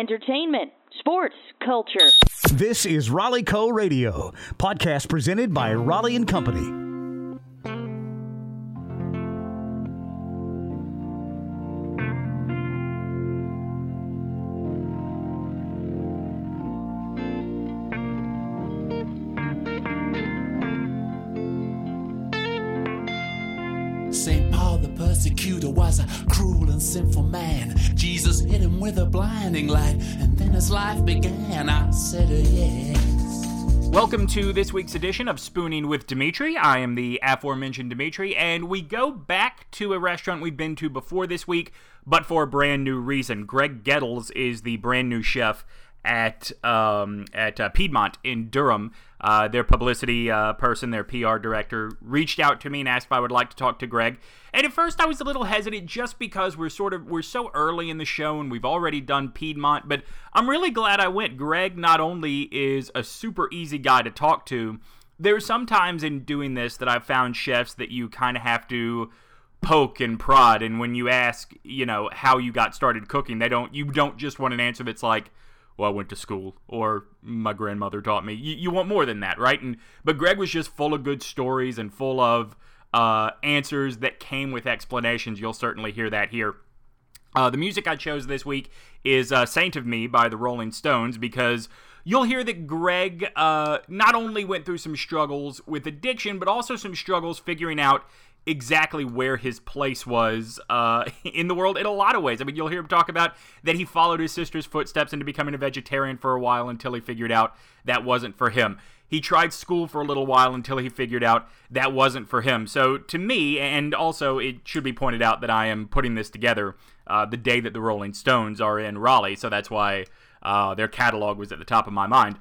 entertainment, sports, culture. This is Raleigh Co Radio, podcast presented by Raleigh and Company. St. Paul the persecutor was a cruel and sinful man. Jesus hit him with a blinding light, and then his life began. I said, uh, yes. Welcome to this week's edition of Spooning with Dimitri. I am the aforementioned Dimitri, and we go back to a restaurant we've been to before this week, but for a brand new reason. Greg Gettles is the brand new chef at um, at uh, Piedmont in Durham. Uh, their publicity uh, person, their PR director, reached out to me and asked if I would like to talk to Greg. And at first, I was a little hesitant just because we're sort of we're so early in the show and we've already done Piedmont. But I'm really glad I went. Greg not only is a super easy guy to talk to. There's sometimes in doing this that I've found chefs that you kind of have to poke and prod and when you ask you know how you got started cooking they don't you don't just want an answer that's like well, I went to school, or my grandmother taught me. You, you want more than that, right? And but Greg was just full of good stories and full of uh, answers that came with explanations. You'll certainly hear that here. Uh, the music I chose this week is uh, "Saint of Me" by the Rolling Stones because you'll hear that Greg uh, not only went through some struggles with addiction, but also some struggles figuring out exactly where his place was uh, in the world in a lot of ways. I mean, you'll hear him talk about that he followed his sister's footsteps into becoming a vegetarian for a while until he figured out that wasn't for him. He tried school for a little while until he figured out that wasn't for him. So, to me, and also it should be pointed out that I am putting this together uh, the day that the Rolling Stones are in Raleigh, so that's why uh, their catalog was at the top of my mind.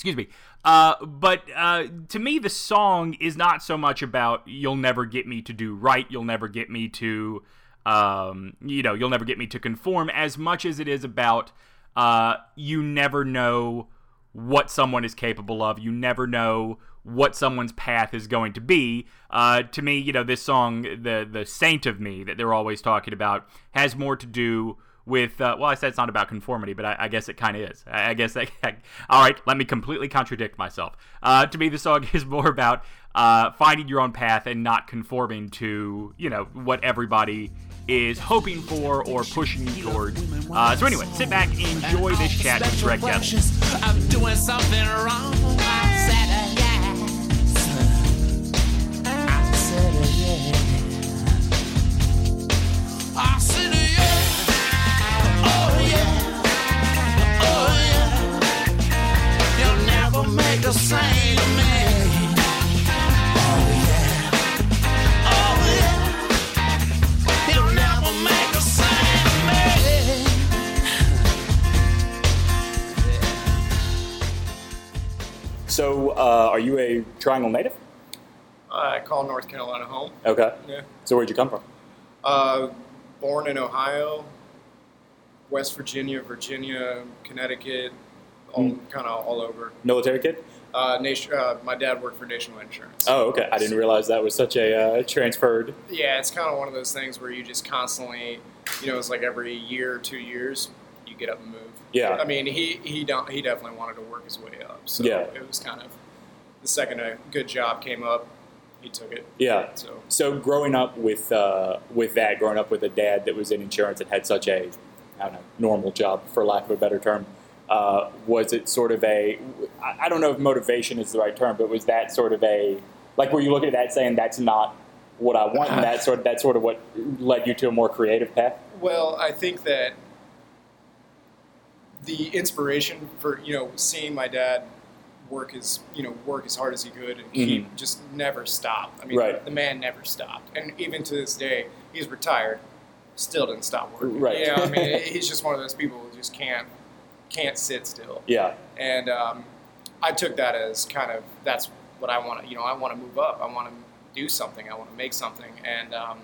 Excuse me. Uh, but uh, to me, the song is not so much about "You'll never get me to do right," "You'll never get me to," um, you know, "You'll never get me to conform," as much as it is about uh, you never know what someone is capable of. You never know what someone's path is going to be. Uh, to me, you know, this song, the the "Saint of Me" that they're always talking about, has more to do with uh, well i said it's not about conformity but i, I guess it kind of is I, I guess that, all right let me completely contradict myself uh, to me the song is more about uh, finding your own path and not conforming to you know what everybody is hoping for or pushing you toward uh, so anyway sit back enjoy this chat with greg. I'm doing something wrong. Are you a Triangle native? I call North Carolina home. Okay. Yeah. So, where'd you come from? Uh, born in Ohio, West Virginia, Virginia, Connecticut, all Hmm. kind of all over. Military kid? Uh, nation, uh, my dad worked for Nationwide Insurance. Oh, okay. I didn't realize that was such a uh, transferred. Yeah, it's kind of one of those things where you just constantly, you know, it's like every year or two years, you get up and move. Yeah. I mean, he he don't he definitely wanted to work his way up. So Yeah. it was kind of the second a good job came up, he took it. Yeah. So So, growing up with uh, with that, growing up with a dad that was in insurance and had such a, I don't know, normal job, for lack of a better term, uh, was it sort of a I don't know if motivation is the right term, but was that sort of a, like, were you looking at that saying that's not what I want, and that sort of, that's sort of what led you to a more creative path? Well, I think that the inspiration for you know seeing my dad work as you know work as hard as he could and keep just never stop. I mean, Mm-hmm. Right. the man never stopped, and even to this day, he's retired, still didn't stop working. Right. You know, I mean, he's just one of those people who just can't can't sit still. Yeah. And um, I took that as kind of that's what I want to you know I want to move up. I want to do something. I want to make something. And um,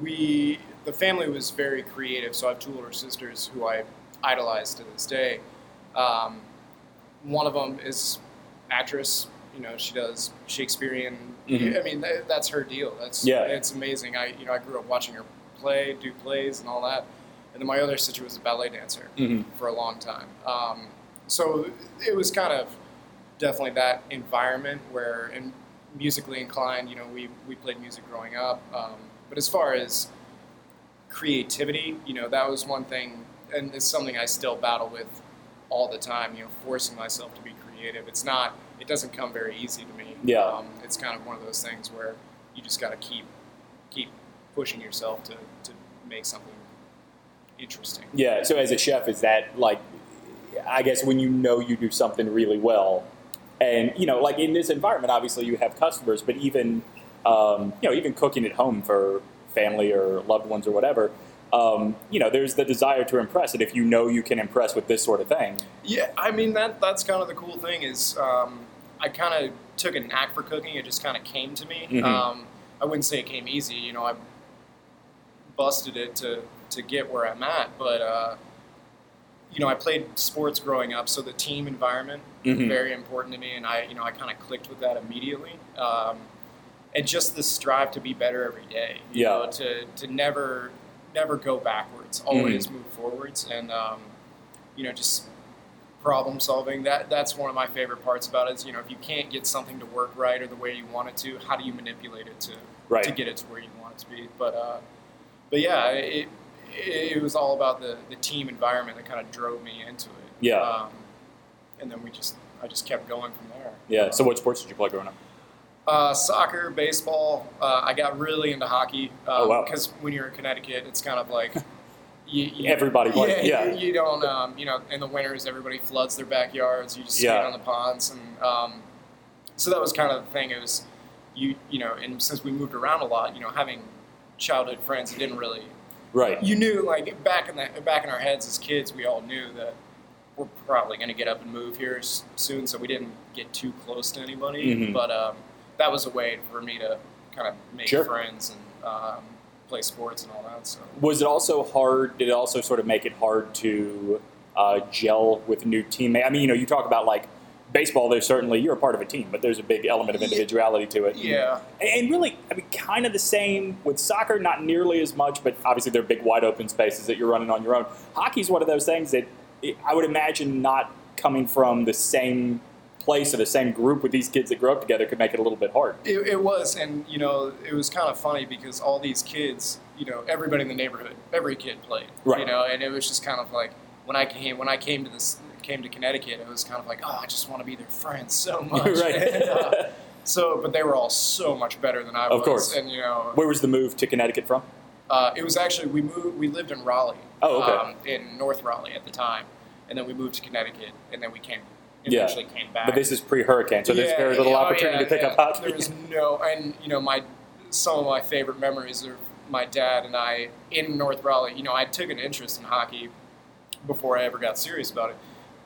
we the family was very creative. So I have two older sisters who I idolize to this day. Um, one of them is actress. You know, she does Shakespearean. Mhm. I mean, that, that's her deal. That's Yeah. It's amazing. I you know I grew up watching her play, do plays, and all that. and then my other sister was a ballet dancer Mhm. for a long time. Um, so it was kind of definitely that environment where, and musically inclined, you know, we, we played music growing up. Um, but as far as creativity, you know, that was one thing, and it's something I still battle with all the time, you know, forcing myself to be creative. It's not, it doesn't come very easy to me. Yeah. Um, it's kind of one of those things where you just got to keep, keep pushing yourself to, to make something interesting. Yeah. So as a chef, is that like, I guess when you know you do something really well, and you know, like in this environment, obviously you have customers, but even, um, you know, even cooking at home for family or loved ones or whatever, um, you know, there's the desire to impress. And if you know you can impress with this sort of thing, Yeah, I mean that that's kind of the cool thing is um, I kind of took a knack for cooking. It just kind of came to me. Mhm. Um, I wouldn't say it came easy. You know, I busted it to to get where I'm at, but uh, you know, I played sports growing up, so the team environment Mhm. very important to me, and I you know I kind of clicked with that immediately. Um, and just the strive to be better every day. You Yeah. know, to to never never go backwards, always move forwards, and um, you know just problem solving that that's one of my favorite parts about it is you know if you can't get something to work right or the way you want it to how do you manipulate it to Right. to get it to where you want it to be but uh but yeah it it, it was all about the the team environment that kind of drove me into it Yeah. um, and then we just I just kept going from there yeah. So what sports did you play growing up? Uh, soccer, baseball. Uh, I got really into hockey because Oh, wow. when you're in Connecticut, it's kind of like you, you, Everybody plays, yeah. You, you don't, um, you know, in the winters, everybody floods their backyards. You just skate Yeah. on the ponds, and um, so that was kind of the thing. It was you, you know, and since we moved around a lot, you know, having childhood friends, it didn't really. Right. You knew, like back in the back in our heads as kids, we all knew that we're probably going to get up and move here soon, so we didn't get too close to anybody. Mhm. But um, that was a way for me to kind of make Sure. friends and um, play sports and all that. So Was it also hard? Did it also sort of make it hard to uh, gel with new teammates? I mean, you know, you talk about like baseball. There's certainly you're a part of a team, but there's a big element of individuality to it. yeah, And, and really, I mean, kind of the same with soccer. Not nearly as much, but obviously there are big, wide open spaces that you're running on your own. Hockey's one of those things that I would imagine not coming from the same place or the same group with these kids that grew up together could make it a little bit hard. it, it was, and you know, it was kind of funny because all these kids, you know, everybody in the neighborhood, every kid played, Right. You know, and it was just kind of like when I came when I came to this came to Connecticut, it was kind of like, oh, I just want to be their friend so much. right. And, uh, so, but they were all so much better than I Of was. course. And you know, Where was the move to Connecticut from? Uh, it was actually we moved. We lived in Raleigh. Oh, okay. Um, in North Raleigh at the time, and then we moved to Connecticut, and then we came. Yeah. Came back. But this is pre-hurricane, so there's very little yeah, oh, opportunity yeah, to pick yeah. up hockey. There was no, and you know, my some of my favorite memories of my dad and I in North Raleigh. You know, I took an interest in hockey before I ever got serious about it,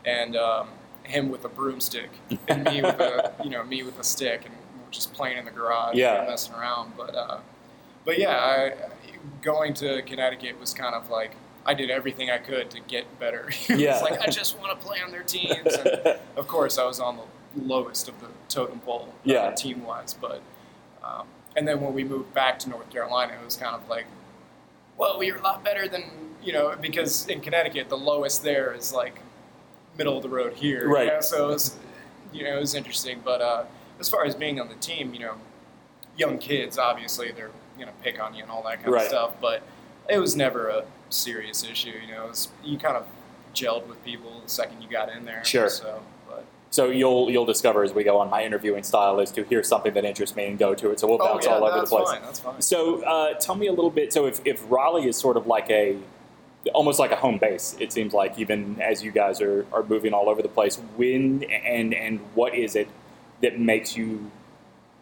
and um, him with a broomstick and me with a you know me with a stick, and just playing in the garage, Yeah. and messing around. But uh, but yeah, I, going to Connecticut was kind of like. I did everything I could to get better. it Yeah. was like I just want to play on their teams. And of course, I was on the lowest of the totem pole, uh, Yeah. team wise. But um, and then when we moved back to North Carolina, it was kind of like, well, you're a lot better than you know, because in Connecticut, the lowest there is like middle of the road here, you Right. know? So it was, you know, it was interesting. But uh, as far as being on the team, you know, young kids, obviously, they're gonna pick on you and all that kind Right. of stuff. But it was never a serious issue. You know, was, you kind of gelled with people the second you got in there. Sure. So, but So you'll you'll discover as we go on. My interviewing style is to hear something that interests me and go to it. So we'll oh bounce yeah, all over the place. fine. That's fine. So uh, tell me a little bit. So if, if Raleigh is sort of like a almost like a home base, it seems like even as you guys are, are moving all over the place. When and and what is it that makes you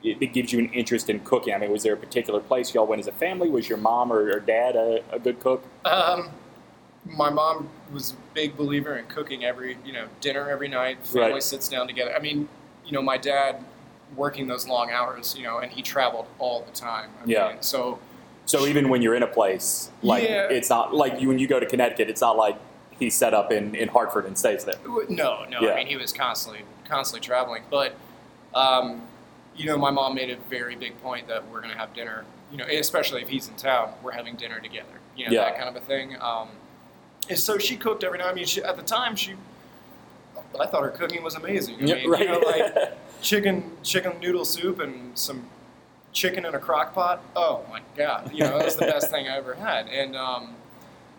it, that gives you an interest in cooking? I mean, was there a particular place y'all went as a family? Was your mom or, or dad a, a good cook? Um, my mom was a big believer in cooking every, you know, dinner every night. Family Right. sits down together. I mean, you know, my dad working those long hours, you know, and he traveled all the time. I Yeah. Mean, so So even when you're in a place, like Yeah. it's not like you when you go to Connecticut, it's not like he's set up in, in Hartford and stays there. no, no. Yeah. I mean, he was constantly, constantly traveling. But, um, you know, my mom made a very big point that we're going to have dinner. You know, especially if he's in town, we're having dinner together. You know, Yeah. that kind of a thing. Um, And so she cooked every night. I mean, she, at the time, she, I thought her cooking was amazing. I Yeah, mean, right. you know, like chicken, chicken noodle soup and some chicken in a crock pot. Oh my god, you know, that was the best thing I ever had. And, um,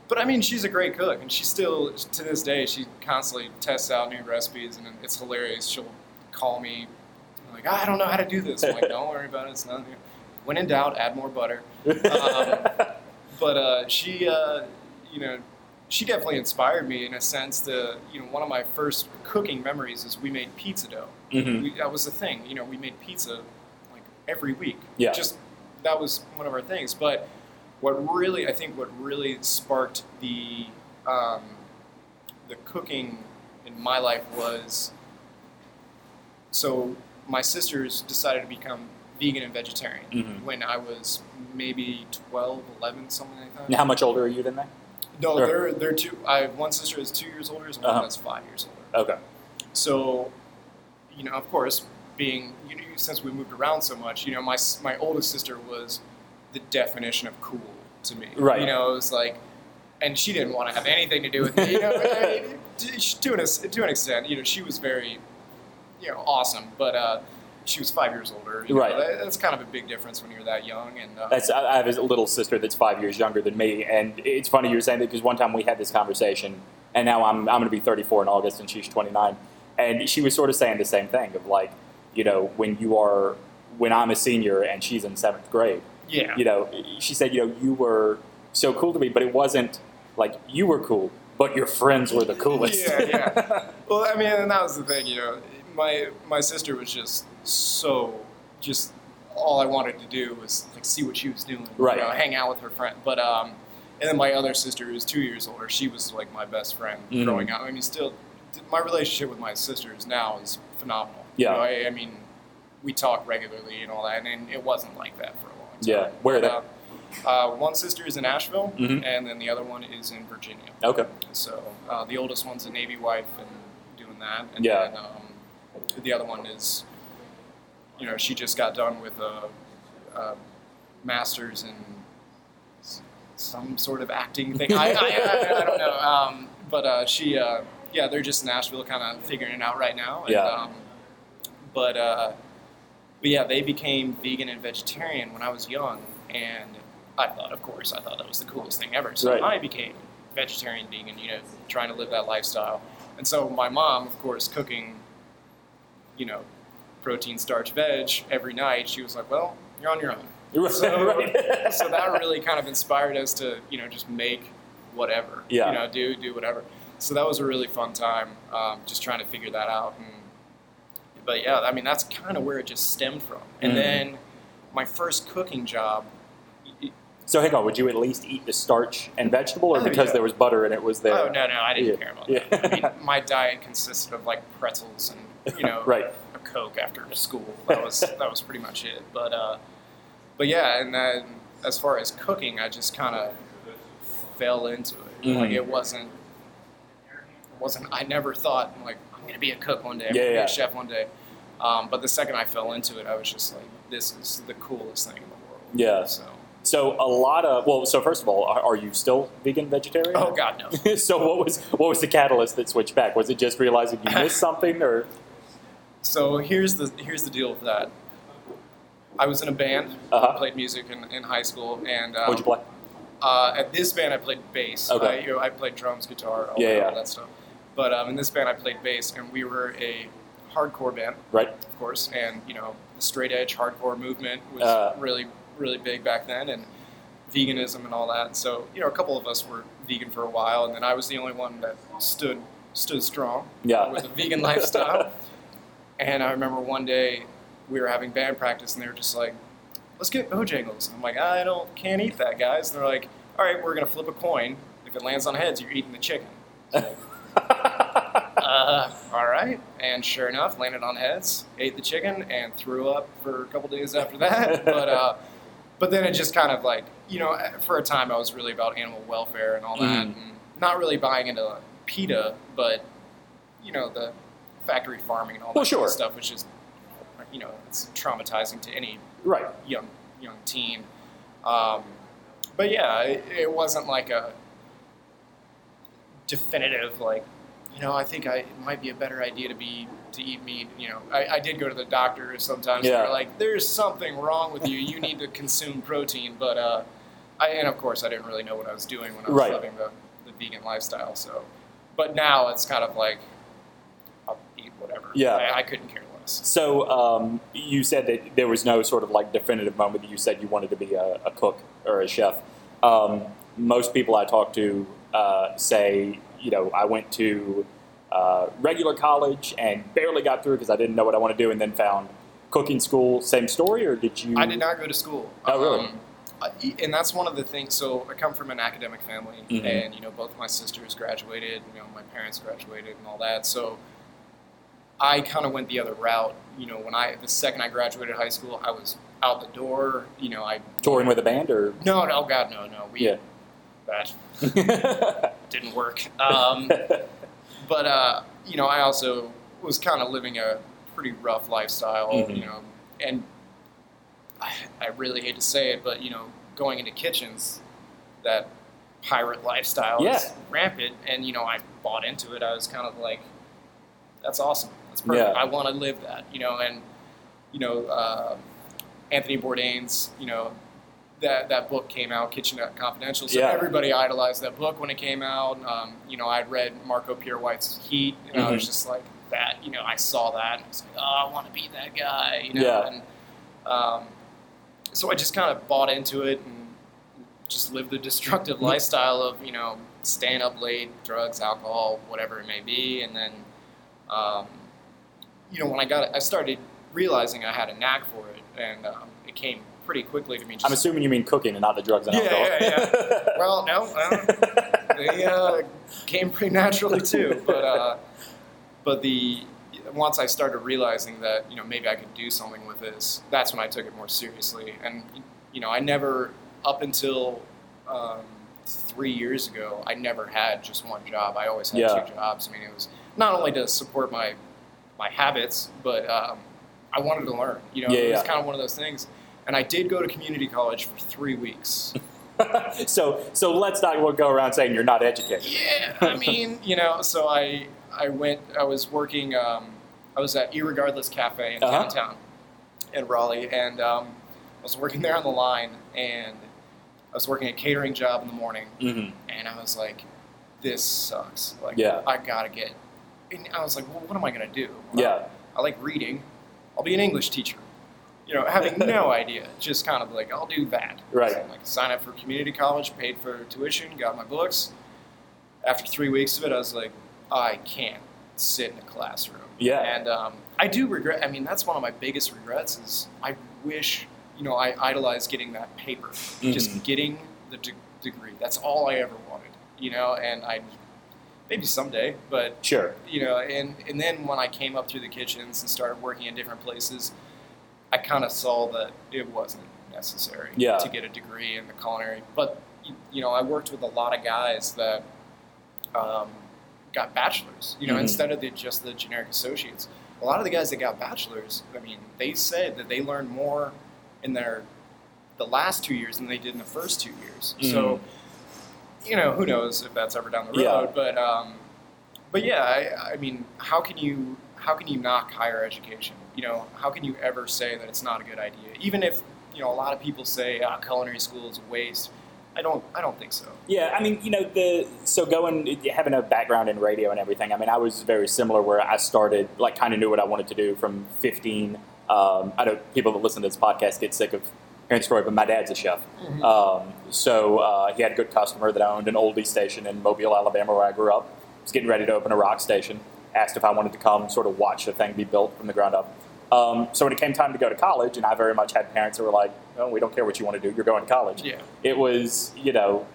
but I mean, she's a great cook, and she still, to this day, she constantly tests out new recipes, and it's hilarious. She'll call me, like, I don't know how to do this. I'm like, don't worry about it. It's nothing. When in doubt, add more butter. Um, but uh, she, uh, you know, she definitely inspired me in a sense. To you know, one of my first cooking memories is we made pizza dough. Mhm. We, that was the thing. You know, we made pizza like every week. Yeah. Just that was one of our things. But what really, I think, what really sparked the um, the cooking in my life was so my sisters decided to become vegan and vegetarian Mhm. when I was maybe 12, 11, something like that. And how much older are you than that? No, Or- they're they're two. I have one sister that's two years older, and one Uh-huh. that's five years older. Okay. So, you know, of course, being you know, since we moved around so much, you know, my my oldest sister was the definition of cool to me. Right. You know, it was like, and she didn't want to have anything to do with me. You know, I to an to an extent, you know, she was very, you know, awesome, but. uh she was five years older. you know, Right. that- that's kind of a big difference when you're that young. And uh, That's, I I have a little sister that's five years younger than me, and it's funny you're saying that because one time we had this conversation, and now I'm, I'm going to be 34 in August, and she's 29, and she was sort of saying the same thing of like, you know, when you are, when I'm a senior and she's in seventh grade, yeah, you know, she said, you know, you were so cool to me, but it wasn't like you were cool, but your friends were the coolest. Yeah, yeah. Well, I mean, and that was the thing, you know. My my sister was just so just all I wanted to do was like see what she was doing, Right. You know, hang out with her friend. But um, and then my other sister, who's two years older, she was like my best friend Mhm. growing up. I mean, still, my relationship with my sisters now is phenomenal. Yeah. You know, I, I mean, we talk regularly and all that, and it wasn't like that for a long time. Yeah. Where? But, uh, uh, one sister is in Asheville, Mhm. and then the other one is in Virginia. Okay. So uh, the oldest one's a Navy wife and doing that, and Yeah. then um, the other one is, you know, she just got done with a, a master's in some sort of acting thing. I, I, I, I don't know, um, but uh, she, uh, yeah, they're just in Asheville, kind of figuring it out right now. And, Yeah. Um, but uh, but yeah, they became vegan and vegetarian when I was young, and I thought, of course, I thought that was the coolest thing ever. So Right. I became vegetarian, vegan, you know, trying to live that lifestyle. And so my mom, of course, cooking, you know, protein, starch, veg every night. She was like, "Well, you're on your own." So, Right. so that really kind of inspired us to, you know, just make whatever. Yeah. You know, do do whatever. So that was a really fun time, um, just trying to figure that out. And, but yeah, I mean, that's kind of where it just stemmed from. And Mhm. then my first cooking job. So hang on, would you at least eat the starch and vegetable, or Oh, because yeah. there was butter and it was there? Oh no, no, I didn't Yeah. care about Yeah. that. I mean, my diet consisted of like pretzels and you know, Right. a Coke after school. That was that was pretty much it. But uh, but yeah, and then as far as cooking, I just kind of fell into it. Mhm. Like it wasn't it wasn't. I never thought like I'm gonna be a cook one day. I'm Yeah, gonna yeah. be a chef one day. Um, but the second I fell into it, I was just like, this is the coolest thing in the world. Yeah. So. So a lot of well, so first of all, are, are you still vegan vegetarian? Oh God, no. so what was what was the catalyst that switched back? Was it just realizing you missed something, or So here's the here's the deal with that. I was in a band. Uh-huh. Played music in, in high school, and um, what'd you play? Uh, at this band, I played bass. Okay. I, you know, I played drums, guitar, all, Yeah, that, yeah. all that stuff. But um, in this band, I played bass, and we were a hardcore band, Right. of course. And you know, the straight edge hardcore movement was Uh. really really big back then, and veganism and all that. So you know, a couple of us were vegan for a while, and then I was the only one that stood stood strong Yeah. with a vegan lifestyle. And I remember one day we were having band practice, and they were just like, "Let's get Bojangles." And I'm like, "I don't, can't eat that, guys." And they're like, "All right, we're gonna flip a coin. If it lands on heads, you're eating the chicken." So, uh, all right. And sure enough, landed on heads, ate the chicken, and threw up for a couple days after that. but uh, but then it just kind of like you know, for a time I was really about animal welfare and all that, Mhm. and not really buying into PETA, but you know the factory farming and all that Well, kind of stuff, which is you know it's traumatizing to any right. young young teen. Um, but yeah, it, it wasn't like a definitive like, you know, I think I it might be a better idea to be to eat meat. You know, I, I did go to the doctor sometimes. Yeah. They're like, there's something wrong with you. You need to consume protein. But uh, I and of course I didn't really know what I was doing when I was Right. living the, the vegan lifestyle. So, but now it's kind of like eat whatever. Yeah. I, I couldn't care less. So um, you said that there was no sort of like definitive moment that you said you wanted to be a, a cook or a chef. Um, most people I talk to uh, say, you know, I went to uh, regular college and barely got through because I didn't know what I want to do, and then found cooking school. Same story, or did you? I did not go to school. Oh, really? Um, and that's one of the things. So I come from an academic family, Mhm. and you know, both my sisters graduated. You know, my parents graduated, and all that. So I kind of went the other route. You know, when I the second I graduated high school, I was out the door. You know, I touring with a band, or no, no, oh God, no, no. We Yeah. that didn't work. Um, but uh, you know, I also was kind of living a pretty rough lifestyle, Mhm. you know, and I, I really hate to say it, but you know, going into kitchens, that pirate lifestyle Yeah. is rampant, and you know, I bought into it. I was kind of like, that's awesome. That's perfect. Yeah. I want to live that, you know, and you know, uh, Anthony Bourdain's, you know, that that book came out, Kitchen Confidential. So Yeah. everybody idolized that book when it came out. Um, you know, I'd read Marco Pierre White's Heat, and I was Mhm. just like that. You know, I saw that, and I was like, oh, I want to be that guy. You know, Yeah. and um, so I just kind of bought into it and just lived the destructive Mm-hmm. lifestyle of you know staying up late, drugs, alcohol, whatever it may be, and then um, you know when I got it, I started realizing I had a knack for it, and um, it came pretty quickly to me. Just, I'm assuming you mean cooking and not the drugs and Yeah, alcohol. yeah, well, no, uh, they uh, came pretty naturally too. But uh, but the once I started realizing that you know maybe I could do something with this, that's when I took it more seriously. And you know I never up until um, three years ago I never had just one job. I always had Yeah. two jobs. I mean it was not only to support my my habits, but um, I wanted to learn. You know, Yeah, it was yeah. kind of one of those things. And I did go to community college for three weeks. so so let's not go around saying you're not educated. Yeah, I mean, you know, so I I went. I was working. Um, I was at Irregardless Cafe in Uh-huh. downtown in Raleigh, and um, I was working there on the line, and I was working a catering job in the morning, hmm and I was like, "This sucks. Like, Yeah. I gotta get." And I was like, "Well, what am I gonna do?" Yeah. I like reading. I'll be an English teacher. You know, having no idea, just kind of like I'll do that. Right. So, like sign up for community college, paid for tuition, got my books. After three weeks of it, I was like, I can't sit in a classroom. Yeah. And um, I do regret. I mean, that's one of my biggest regrets. Is I wish you know I idolized getting that paper, Mhm. just getting the de- degree. That's all I ever wanted. You know, and I maybe someday, but Sure. you know, and and then when I came up through the kitchens and started working in different places, I kind of saw that it wasn't necessary Yeah. to get a degree in the culinary. But you- know, I worked with a lot of guys that um, got bachelors. You know, Mhm. instead of the, just the generic associates. A lot of the guys that got bachelors, I mean, they said that they learned more in their the last two years than they did in the first two years. So, you know, who knows if that's ever down the road? Yeah. But um, but yeah, I, I mean, how can you how can you knock higher education? You know, how can you ever say that it's not a good idea? Even if you know a lot of people say ah, culinary school is a waste. I don't I don't think so. Yeah, I mean, you know, the so going having a background in radio and everything. I mean, I was very similar where I started like kind of knew what I wanted to do from 15. Um, I know people that listen to this podcast get sick of hearing story, but my dad's a chef. Um, so uh, he had a good customer that owned an oldie station in Mobile, Alabama, where I grew up. Was getting ready to open a rock station. Asked if I wanted to come sort of watch the thing be built from the ground up. Um, so when it came time to go to college, and I very much had parents who were like, "Oh, we don't care what you want to do. You're going to college." Yeah. It was, you know,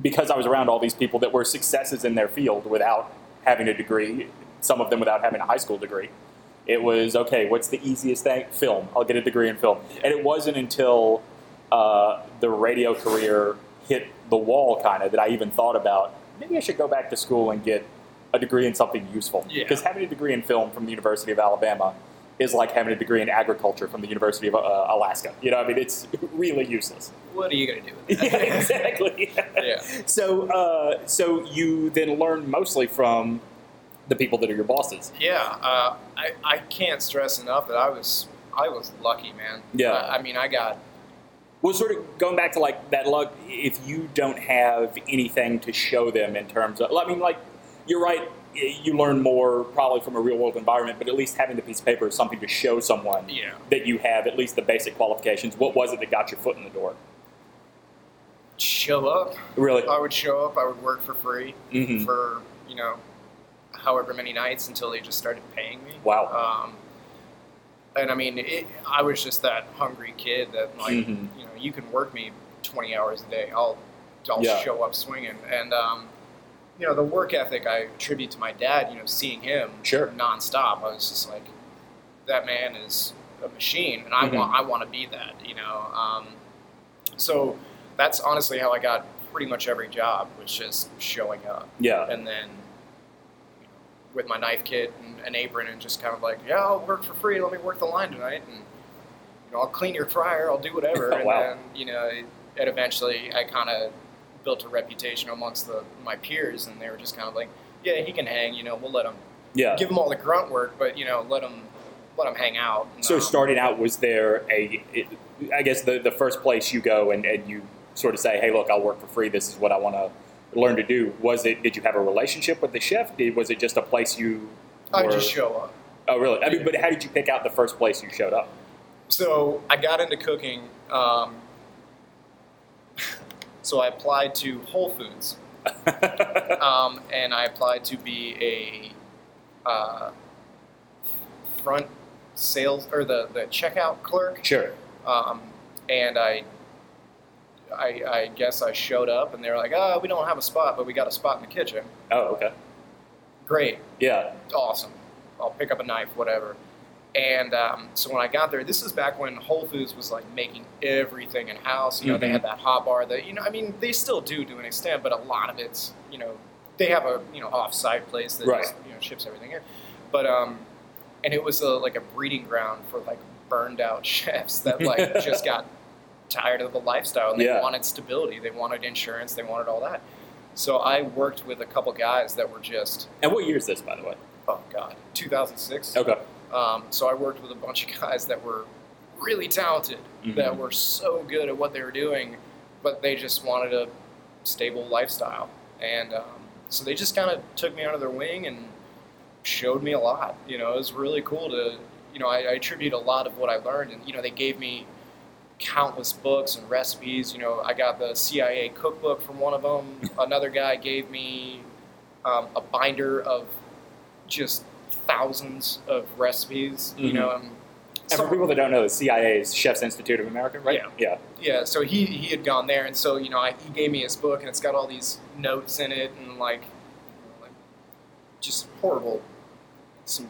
because I was around all these people that were successes in their field without having a degree, some of them without having a high school degree. It was okay. What's the easiest thing? Film. I'll get a degree in film. And it wasn't until uh, the radio career hit the wall, kind of, that I even thought about maybe I should go back to school and get a degree in something useful. Yeah. Because having a degree in film from the University of Alabama is like having a degree in agriculture from the University of uh, Alaska. You know, I mean, it's really useless. What are you gonna do with yeah, exactly. Yeah. So, uh, so you then learn mostly from the people that are your bosses. Yeah, uh, I, I can't stress enough that I was I was lucky, man. Yeah. I, I mean, I got Well, sort of going back to like that luck. If you don't have anything to show them in terms of, I mean, like you're right. You learn more probably from a real world environment, but at least having the piece of paper is something to show someone Yeah. that you have at least the basic qualifications. What was it that got your foot in the door? show up. Really? I would show up. I would work for free Mhm. for you know, however many nights until they just started paying me. Wow. Um, and I mean, it, I was just that hungry kid that like Mhm. you know, you can work me 20 hours a day. I'll I'll Yeah. show up swinging. And um, you know, the work ethic I attribute to my dad. You know, seeing him Sure. nonstop, I was just like, that man is a machine, and I Mhm. want I want to be that. You know, um, so that's honestly how I got pretty much every job was just showing up, Yeah. and then with my knife kit and an apron, and just kind of like, yeah, I'll work for free. Let me work the line tonight, and you know, I'll clean your fryer. I'll do whatever. and Wow. then you know, it eventually I kind of built a reputation amongst the my peers, and they were just kind of like, yeah, he can hang. You know, we'll let him Yeah. give him all the grunt work, but you know, let him let him hang out. And, So um, starting out, was there a? It, I guess the the first place you go and, and you sort of say, "Hey, look, I'll work for free. This is what I want to learn to do." Was it? Did you have a relationship with the chef? Did, was it just a place you? I just show up. Oh, really? I mean, but how did you pick out the first place you showed up? So I got into cooking. Um, so I applied to Whole Foods, um, and I applied to be a uh, front sales or the the checkout clerk. Sure. Um, and I, I, I guess I showed up, and they were like, "Oh, we don't have a spot, but we got a spot in the kitchen." Oh, okay. Great. Yeah. awesome. I'll pick up a knife, whatever. And um, so when I got there, this is back when Whole Foods was like making everything in house. You know, they Mhm. had that hot bar that you know. I mean, they still do to an extent, but a lot of it's you know they have a you know off-site place that Right. just you know ships everything in. But um, and it was a, like a breeding ground for like burned out chefs that like just got tired of the lifestyle and they Yeah. wanted stability, they wanted insurance, they wanted all that. So I worked with a couple guys that were just And what year is this, by the way? oh god, 2006. Okay. Um, so I worked with a bunch of guys that were really talented, that Mhm. were so good at what they were doing, but they just wanted a stable lifestyle. And um, so they just kind of took me under their wing and showed me a lot. You know, it was really cool to, you know, I, I attribute a lot of what I learned, and you know, they gave me countless books and recipes. You know, I got the CIA cookbook from one of them. Another guy gave me um, a binder of just thousands of recipes. You Mhm. know, and And for people that don't know, the CIA is Chef's Institute of America, right? Yeah. Yeah. yeah, so he, he had gone there, and so you know, I, he gave me his book, and it's got all these notes in it, and like, like just horrible, some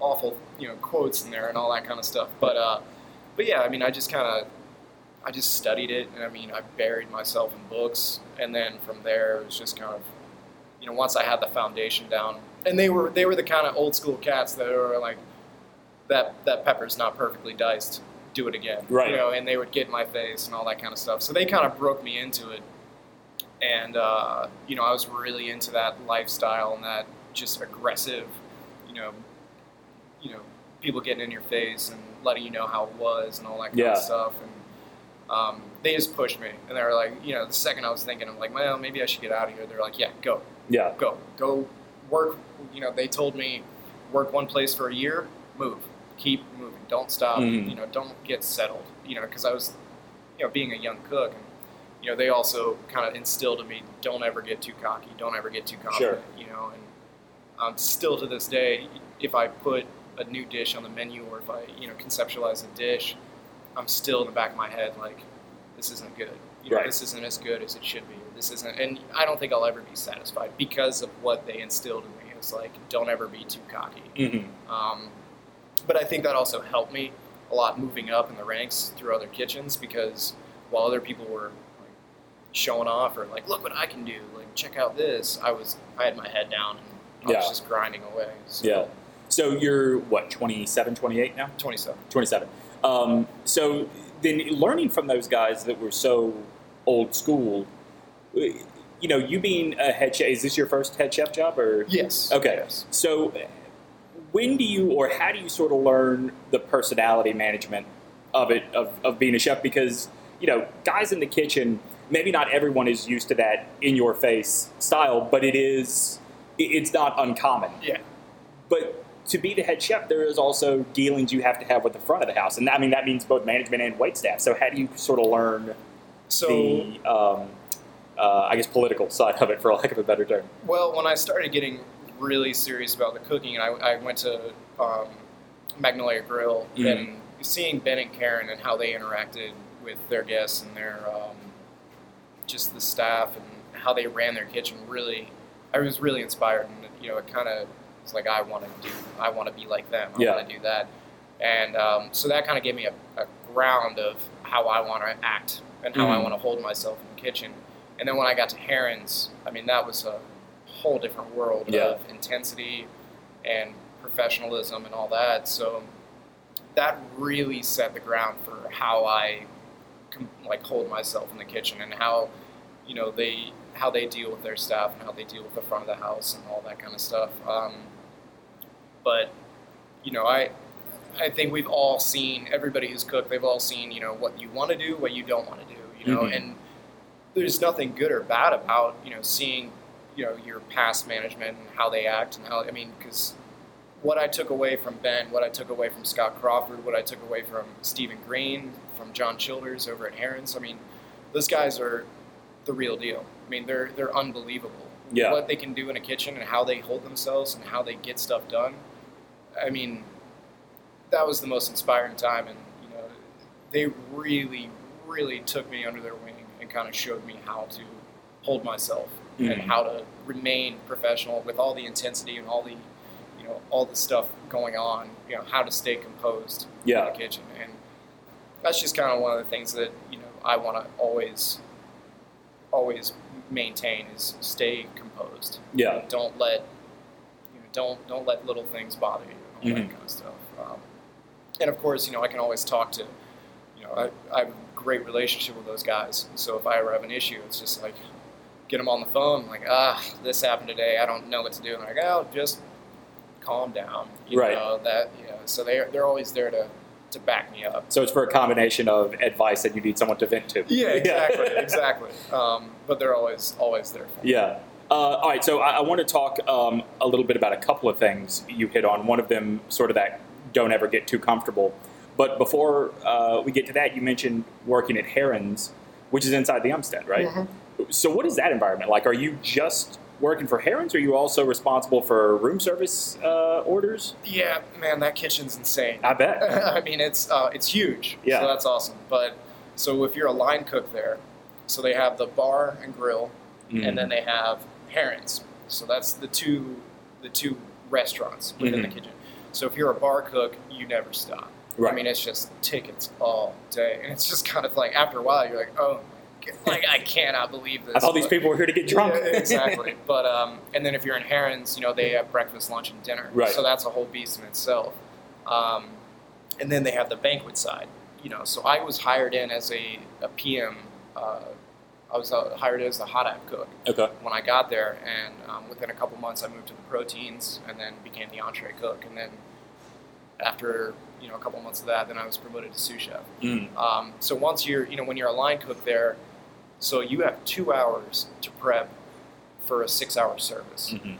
awful you know quotes in there and all that kind of stuff. But uh, but yeah, I mean, I just kind of, I just studied it, and I mean, I buried myself in books, and then from there it was just kind of, you know, once I had the foundation down, and they were they were the kind of old school cats that were like, that that pepper's not perfectly diced. Do it again, Right. You know, and they would get in my face and all that kind of stuff. So they kind of broke me into it, and uh, you know, I was really into that lifestyle and that just aggressive, you know, you know, people getting in your face and letting you know how it was and all that kind Yeah. of stuff. And um, they just pushed me, and they were like, you know, the second I was thinking, I'm like, well, maybe I should get out of here. They're like, yeah, go, Yeah. go, go work. You know, they told me work one place for a year, move, keep moving, don't stop. Mhm. You know, don't get settled. You know, because I was, you know, being a young cook, and you know, they also kind of instilled in me, don't ever get too cocky, don't ever get too confident. You know, and um, still to this day, if I put a new dish on the menu or if I, you know, conceptualize a dish, I'm still in the back of my head like, this isn't good. You know, Right. this isn't as good as it should be. This isn't, and I don't think I'll ever be satisfied because of what they instilled in me. It's like, don't ever be too cocky. Mm-hmm. Um, but I think that also helped me a lot moving up in the ranks through other kitchens because while other people were like showing off or like, look what I can do, like check out this, I was I had my head down and I Yeah. was just grinding away. So, Yeah. So you're what 27, 28 now? 27. 27. Um, so then learning from those guys that were so old school, you know, you being a head chef, is this your first head chef job or? Yes. Okay. Yes. So when do you or how do you sort of learn the personality management of it, of, of being a chef? Because, you know, guys in the kitchen, maybe not everyone is used to that in your face style, but it is, it's not uncommon. Yeah. But to be the head chef, there is also dealings you have to have with the front of the house, and I mean that means both management and wait staff. So how do you sort of learn So the, um, uh, I guess, political side of it, for lack of a better term? Well, when I started getting really serious about the cooking, and I, I went to um, Magnolia Grill Mhm. and seeing Ben and Karen and how they interacted with their guests and their um, just the staff and how they ran their kitchen. Really, I was really inspired, and you know, it kind of was like I want to do, I want to be like them. I Yeah. want to do that, and um, so that kind of gave me a, a ground of how I want to act and how I Mhm. want to hold myself in the kitchen. And then when I got to Heron's, I mean, that was a whole different world Yeah. of intensity and professionalism and all that. So that really set the ground for how I like hold myself in the kitchen and how you know they how they deal with their staff and how they deal with the front of the house and all that kind of stuff. Um, but you know, I I think we've all seen everybody who's cooked. They've all seen you know what you want to do, what you don't want to do. You know, Mhm. and there's nothing good or bad about you know seeing you know your past management and how they act and how I mean because what I took away from Ben, what I took away from Scott Crawford, what I took away from Steven Greene, from John Childers over at Herons. I mean, those guys are the real deal. I mean, they're they're unbelievable. Yeah. What they can do in a kitchen and how they hold themselves and how they get stuff done. I mean, that was the most inspiring time, and you know, they really, really took me under their wing and kind of showed me how to hold myself and Mhm. how to remain professional with all the intensity and all the, you know, all the stuff going on. You know, how to stay composed Yeah. in the kitchen, and that's just kind of one of the things that you know I want to always, always maintain is stay composed. Yeah. Don't let, you know, don't don't let little things bother you. Mhm. that kind of stuff. Um, and of course, you know, I can always talk to, you know, I, I have a great relationship with those guys. So if I ever have an issue, it's just like get them on the phone, like, ah, this happened today. I don't know what to do. And like, oh, just calm down. You Right. know, that, you know, so they're, they're always there to, to back me up. So it's for a combination of advice that you need someone to vent to. Yeah, exactly, exactly. Um, but they're always, always there for me. Uh, all right. So I, I want to talk um, a little bit about a couple of things you hit on. One of them, sort of that don't ever get too comfortable. But before uh, we get to that, you mentioned working at Herons, which is inside the Umstead, right? So what is that environment like? Are you just working for Herons? Or are you also responsible for room service uh, orders? Yeah, man, that kitchen's insane. I bet. I mean, it's uh, it's huge. Yeah. So that's awesome. But so if you're a line cook there, so they have the bar and grill, Mm. and then they have herons. So that's the two the two restaurants within Mhm. the kitchen. So if you're a bar cook, you never stop. Right. I mean, it's just tickets all day, and it's just kind of like after a while, you're like, oh, like I cannot believe this. I thought these people were here to get drunk. yeah, exactly. But um, and then if you're in Herons, you know they have breakfast, lunch, and dinner. Right. So that's a whole beast in itself. Um, and then they have the banquet side. You know, so I was hired in as a, a PM. Uh, I was uh, hired as a hot app cook okay. when I got there, and um, within a couple months, I moved to the proteins, and then became the entree cook, and then after you know a couple months of that, then I was promoted to sous chef. Mm. Um, so once you're, you know, when you're a line cook there, so you have two hours to prep for a six-hour service, Mhm.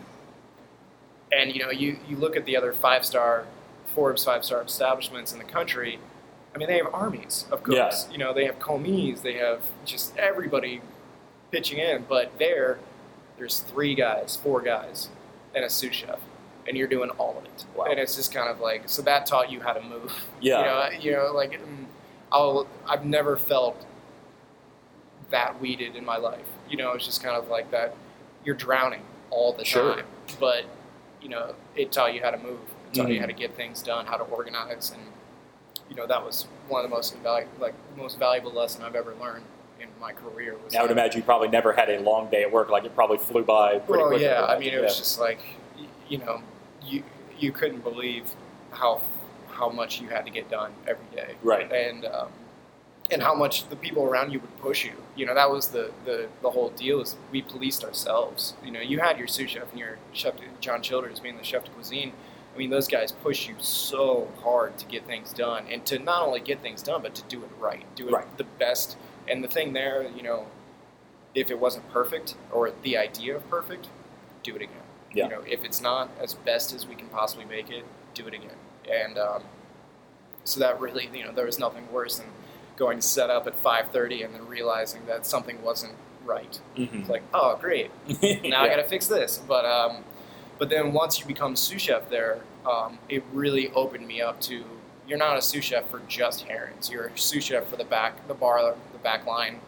and you know, you you look at the other five-star, Forbes five-star establishments in the country. I mean, they have armies of cooks. Yeah. You know, they have commis, they have just everybody pitching in. But there, there's three guys, four guys, and a sous chef, and you're doing all of it. Wow. And it's just kind of like so that taught you how to move. Yeah. You know, you know, like mm, I'll I've never felt that weeded in my life. You know, it's just kind of like that. You're drowning all the Sure. time, but you know, it taught you how to move. It taught you Mhm. how to get things done, how to organize, and you know that was one of the most invalu- like most valuable lesson I've ever learned in my career. Was I would imagine you probably never had a long day at work. Like it probably flew by pretty well, quickly. yeah. I mean, it was Yeah. just like, you know, you you couldn't believe how how much you had to get done every day, Right. And um, and how much the people around you would push you. You know, that was the, the, the whole deal is we policed ourselves. You know, you had your sous chef and your chef, John Childers being the chef de cuisine. I mean, those guys push you so hard to get things done and to not only get things done, but to do it right, do it Right. the best. And the thing there, you know, if it wasn't perfect or the idea of perfect, do it again. Yeah. You know, if it's not as best as we can possibly make it, do it again. And um, so that really, you know, there was nothing worse than going to set up at 5:30 and then realizing that something wasn't right. Mhm. It's like, oh, great, now I got to fix this. But um, but then once you become sous chef there, um, it really opened me up to you're not a sous chef for just Herons. You're a sous chef for the back, the bar, the back line,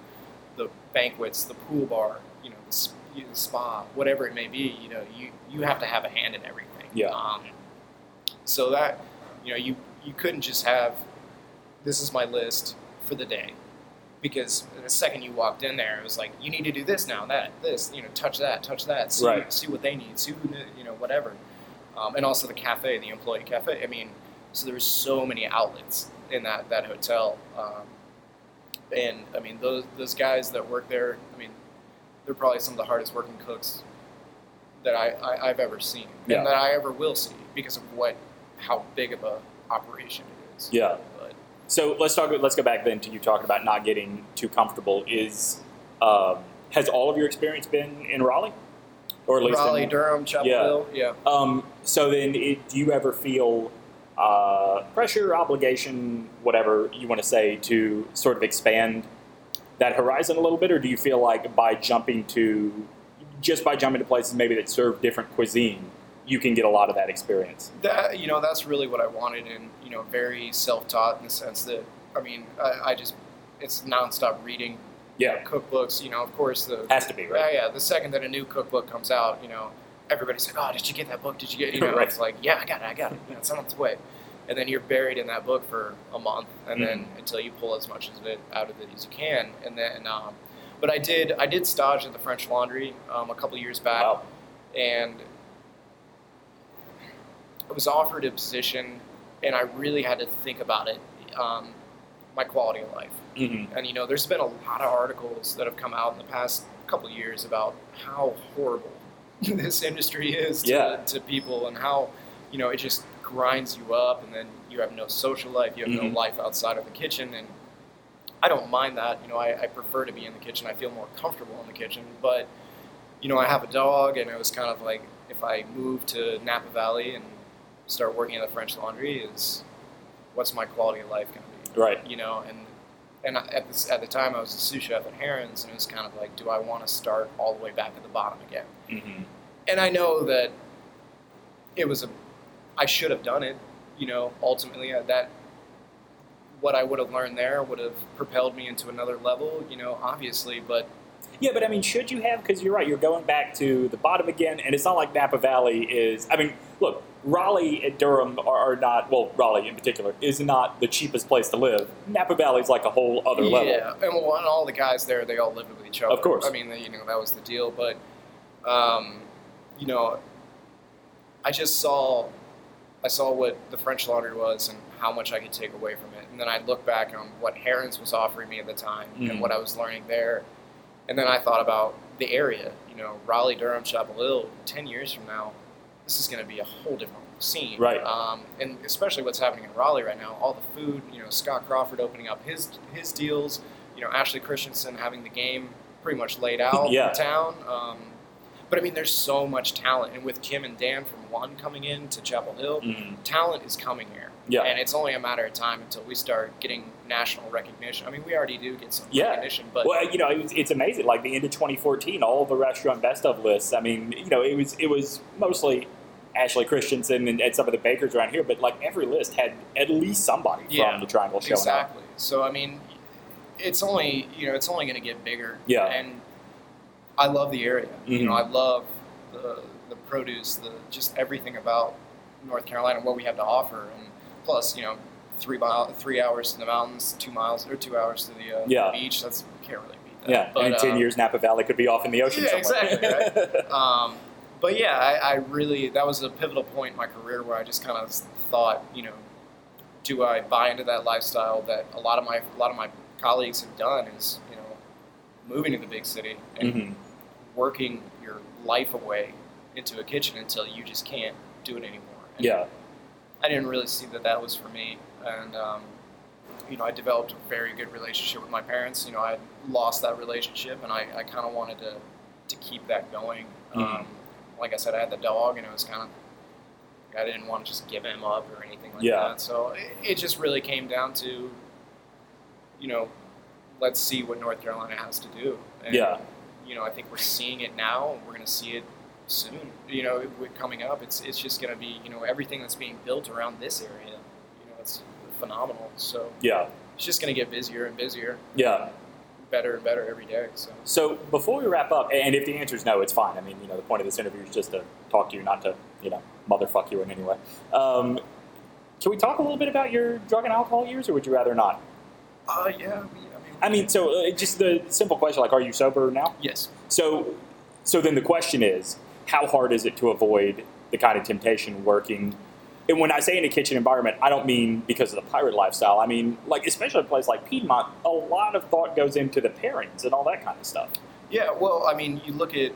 the banquets, the pool bar, you know, the, s- you- the spa, whatever it may be. You know, you you have to have a hand in everything. Yeah. Um, so that you know, you you couldn't just have this is my list for the day because the second you walked in there, it was like you need to do this now, that, this, you know, touch that, touch that, see, Right. see what they need, see who, you know, whatever, um, and also the cafe, the employee cafe. I mean, so there was so many outlets in that that hotel, um, and I mean those those guys that work there, I mean, they're probably some of the hardest working cooks that I, I I've ever seen Yeah. and that I ever will see because of what how big of a operation it is. Yeah. So let's talk. Let's go back then to you talking about not getting too comfortable. Is um, has all of your experience been in Raleigh, or at least Raleigh, in, Durham, Chapel Yeah. Hill, yeah. Um, so then, it, do you ever feel uh, pressure, obligation, whatever you want to say, to sort of expand that horizon a little bit, or do you feel like by jumping to just by jumping to places maybe that serve different cuisine, you can get a lot of that experience? that you know that's really what I wanted, and you know, very self-taught in the sense that I mean, I, I just it's nonstop reading Yeah, cookbooks. You know, of course the has to be right. yeah, yeah. The second that a new cookbook comes out, you know, everybody's like, "Oh, did you get that book? Did you get?" You know, Right. it's like, "Yeah, I got it. I got it. You know, it's on its way." And then you're buried in that book for a month, and then Mm-hmm. until you pull as much of it out of it as you can, and then. Um, but I did I did stage at the French Laundry um, a couple years back, Wow. and I was offered a position, and I really had to think about it. Um, my quality of life. hmm And you know, there's been a lot of articles that have come out in the past couple of years about how horrible this industry is to, Yeah. to people and how, you know, it just grinds you up and then you have no social life, you have Mhm. no life outside of the kitchen. And I don't mind that. You know, I, I prefer to be in the kitchen. I feel more comfortable in the kitchen. But, you know, I have a dog and it was kind of like if I moved to Napa Valley and start working at the French Laundry is what's my quality of life going to be? Right. you know, and and at this, at the time I was a sous chef at Herons, and it was kind of like, do I want to start all the way back at the bottom again? hmm And I know that it was a, I should have done it, you know. Ultimately, uh, that what I would have learned there would have propelled me into another level, you know. Obviously, but Yeah, but I mean, should you have? Because you're right, you're going back to the bottom again, and it's not like Napa Valley is. I mean, look, Raleigh and Durham are, are not. Well, Raleigh in particular is not the cheapest place to live. Napa Valley is like a whole other level. Yeah, and, well, and all the guys there, they all lived with each other. Of course. I mean, you know, that was the deal. But, um, you know, I just saw, I saw what the French Laundry was and how much I could take away from it. And then I look back on what Herons was offering me at the time Mhm. and what I was learning there. And then I thought about the area, you know, Raleigh, Durham, Chapel Hill. Ten years from now, this is going to be a whole different scene. Right. Um, and especially what's happening in Raleigh right now, all the food, you know, Scott Crawford opening up his his deals, you know, Ashley Christensen having the game pretty much laid out Yeah. in town. Um, but I mean, there's so much talent, and with Kim and Dan from One coming in to Chapel Hill, Mhm. talent is coming here. Yeah. And it's only a matter of time until we start getting national recognition. I mean, we already do get some Yeah. recognition, but well, you know, it's, it's amazing. Like the end of 2014, all the restaurant best of lists. I mean, you know, it was it was mostly Ashley Christensen and, and some of the bakers around here, but like every list had at least somebody Yeah, from the Triangle showing up. exactly. So I mean, it's only you know it's only going to get bigger. Yeah. And I love the area. You Mhm. know, I love the the produce, the just everything about North Carolina, what we have to offer, and plus you know three mile three hours to the mountains, two miles or two hours to the uh, Yeah. beach. That's can't really beat that. Yeah, But, and in 10 uh, years, Napa Valley could be off in the ocean yeah, somewhere. exactly, Um, but yeah, I, I really that was a pivotal point in my career where I just kind of thought, you know, do I buy into that lifestyle that a lot of my a lot of my colleagues have done is you know moving to the big city and hmm working your life away into a kitchen until you just can't do it anymore. And Yeah. I didn't really see that that was for me, and um, you know, I developed a very good relationship with my parents. You know, I had lost that relationship, and I, I kind of wanted to to keep that going. Mhm. Um, like I said, I had the dog, and it was kind of I didn't want to just give him up or anything like Yeah. that. So it, it just really came down to, you know, let's see what North Carolina has to do. And, Yeah. You know, I think we're seeing it now. We're going to see it soon. You know, coming up, it's it's just going to be you know everything that's being built around this area. You know, it's phenomenal. So Yeah. it's just going to get busier and busier, Yeah. better and better every day. So So before we wrap up, and if the answer is no, it's fine. I mean, you know, the point of this interview is just to talk to you, not to, you know, motherfuck you in any way. Um, can we talk a little bit about your drug and alcohol years, or would you rather not? uh, yeah, I mean, I mean, so uh, just the simple question, like, are you sober now? yes. So, so then the question is, how hard is it to avoid the kind of temptation working? And when I say in a kitchen environment, I don't mean because of the pirate lifestyle. I mean, like especially a place like Piedmont, a lot of thought goes into the pairings and all that kind of stuff. Yeah, well, I mean, you look at,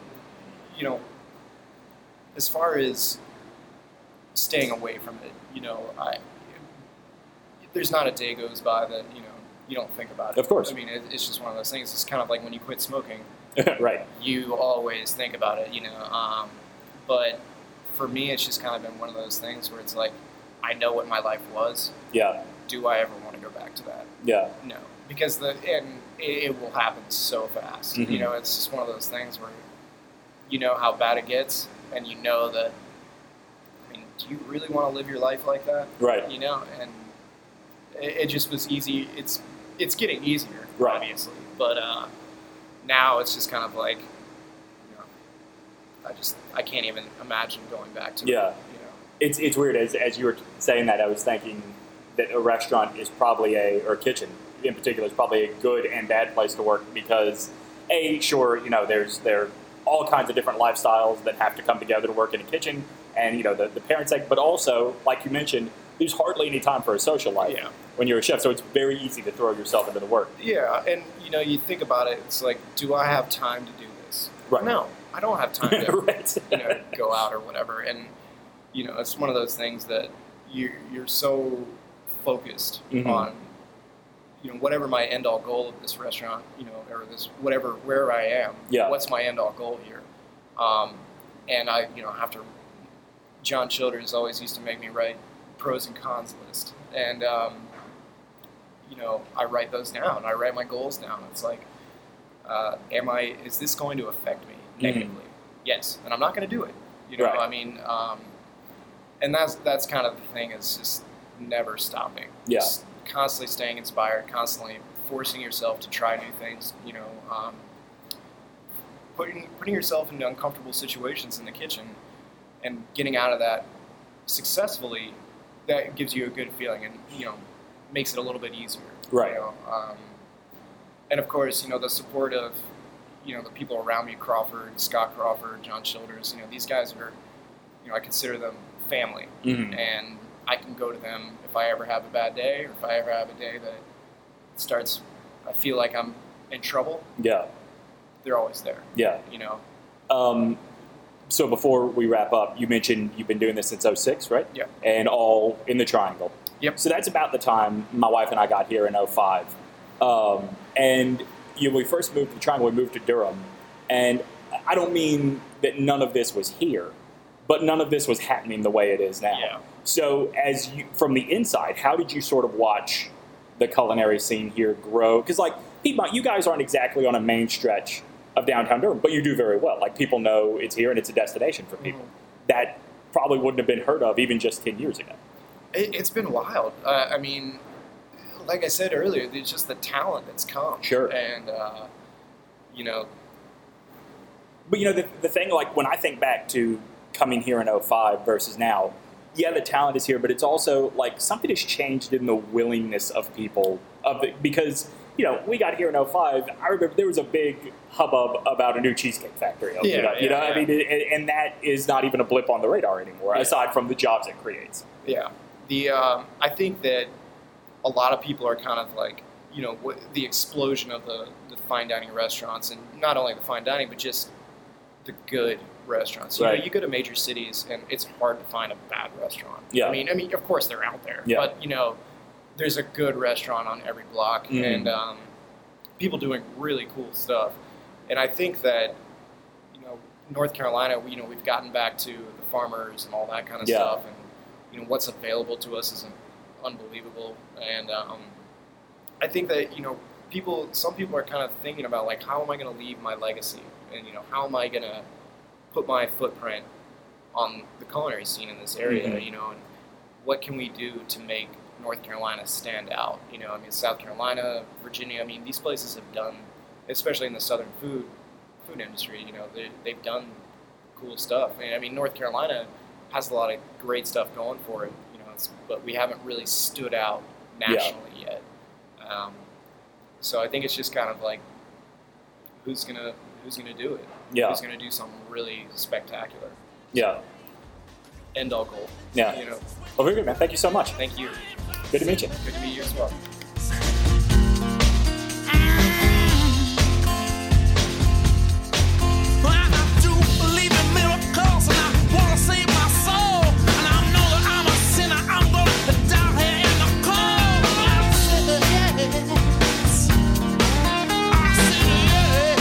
you know, as far as staying away from it, you know, I there's not a day goes by that you know you don't think about it. Of course. I mean, it, it's just one of those things. It's kind of like when you quit smoking, right. you always think about it, you know. Um, but for me, it's just kind of been one of those things where it's like, I know what my life was. Yeah. Do I ever want to go back to that? Yeah. No, because the and it, it will happen so fast. Mhm. You know, it's just one of those things where you know how bad it gets, and you know that. I mean, do you really want to live your life like that? Right. You know, and it, it just was easy. It's it's getting easier, Right. obviously, but uh, now it's just kind of like, you know, I just I can't even imagine going back to Yeah. it. You know, It's it's weird as as you were saying that I was thinking that a restaurant is probably a or a kitchen in particular is probably a good and bad place to work because a sure you know there's there are all kinds of different lifestyles that have to come together to work in a kitchen and you know the the parents like but also like you mentioned there's hardly any time for a social life Yeah. when you're a chef so it's very easy to throw yourself into the work Yeah, and you know, you think about it. It's like, do I have time to do this? Right. No, I don't have time to right you know go out or whatever. And you know, it's one of those things that you you're so focused Mhm. on you know whatever my end all goal of this restaurant, you know, or this whatever where I am. Yeah. What's my end all goal here? Um, and I you know have to. John Childers always used to make me write pros and cons list, and um, you know I write those down. I write my goals down. It's like, uh, am I? Is this going to affect me negatively? Yes, and I'm not going to do it. You know, Mm-hmm. Right. I mean, um, and that's that's kind of the thing is just never stopping. Yeah. Just constantly staying inspired, constantly forcing yourself to try new things. You know, um, putting putting yourself into uncomfortable situations in the kitchen and getting out of that successfully. That gives you a good feeling, and you know, makes it a little bit easier. Right. You know? um, and of course, you know, the support of you know the people around me, Crawford, Scott Crawford, John Childers. You know, these guys are, you know, I consider them family, Mhm. and I can go to them if I ever have a bad day, or if I ever have a day that starts, I feel like I'm in trouble. yeah They're always there. yeah You know. Um, so before we wrap up, you mentioned you've been doing this since 06, right? Yep. And all in the triangle. Yep. So that's about the time my wife and I got here in 05. Um, and you know, we first moved to the triangle, we moved to Durham. And I don't mean that none of this was here, but none of this was happening the way it is now. Yeah. So as you, from the inside, how did you sort of watch the culinary scene here grow? Because like Piedmont, you guys aren't exactly on a main stretch of downtown Durham, but you do very well. Like people know it's here and it's a destination for people. That probably wouldn't have been heard of even just ten years ago. It, it's been wild. Uh, I mean, like I said earlier, there's just the talent that's come. Sure. And uh, you know, But you know, the, the thing, like when I think back to coming here in 05 versus now, yeah, the talent is here, but it's also like something has changed in the willingness of people of it because you know, we got here in 05. I remember there was a big hubbub about a new cheesecake factory. Yeah, up, you know, yeah, I mean, yeah. it, and that is not even a blip on the radar anymore, Yeah. aside from the jobs it creates. Yeah, the um, I think that a lot of people are kind of like you know what, the explosion of the, the fine dining restaurants, and not only the fine dining, but just the good restaurants. You Right. know, you go to major cities, and it's hard to find a bad restaurant. Yeah. I mean, I mean, of course they're out there, Yeah. but you know, there's a good restaurant on every block, Mhm. and um, people doing really cool stuff. And I think that you know, North Carolina, we- you know, we've gotten back to the farmers and all that kind of Yeah. stuff, and you know, what's available to us is unbelievable. And um, I think that you know, people, some people are kind of thinking about like, how am I going to leave my legacy, and you know, how am I going to put my footprint on the culinary scene in this area, Mhm. you know, and what can we do to make North Carolina stand out? You know, I mean, South Carolina, Virginia, I mean, these places have done, especially in the southern food food industry, you know, they, they've done cool stuff. And I mean, North Carolina has a lot of great stuff going for it, you know, it's, but we haven't really stood out nationally yet. Um, so I think it's just kind of like, who's gonna who's gonna do it? Yeah. Who's gonna do something really spectacular? Yeah. End all goal. Yeah. You know. Well, very good, man. Thank you so much. Thank you. Good to meet you. Good to meet you as well. Well, I do believe in miracles, and I wanna save my soul. And I know that I'm a sinner. I'm gonna die here in the cold. I said yes. I said yes.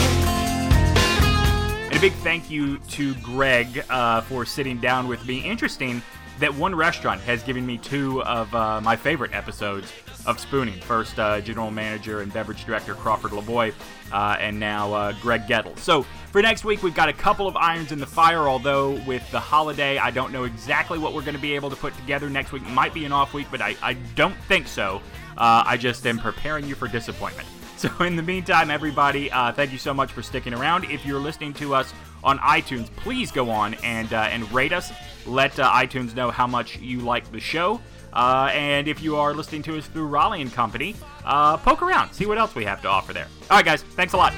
And a big thank you to Greg uh, for sitting down with me. Interesting that one restaurant has given me two of uh, my favorite episodes of Spooning. First, uh, General Manager and Beverage Director Crawford Lavoie, uh, and now uh, Greg Gettles. So for next week, we've got a couple of irons in the fire, although with the holiday, I don't know exactly what we're going to be able to put together. Next week might be an off week, but I, I don't think so. Uh, I just am preparing you for disappointment. So in the meantime, everybody, uh, thank you so much for sticking around. If you're listening to us on iTunes, please go on and uh, and rate us. Let uh, iTunes know how much you like the show. Uh, and if you are listening to us through Raleigh and Company, uh, poke around, see what else we have to offer there. All right, guys, thanks a lot.